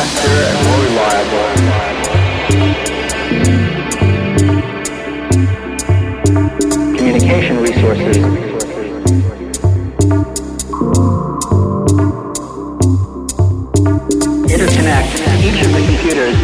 faster and more reliable. Communication resources. Interconnect each of the computers.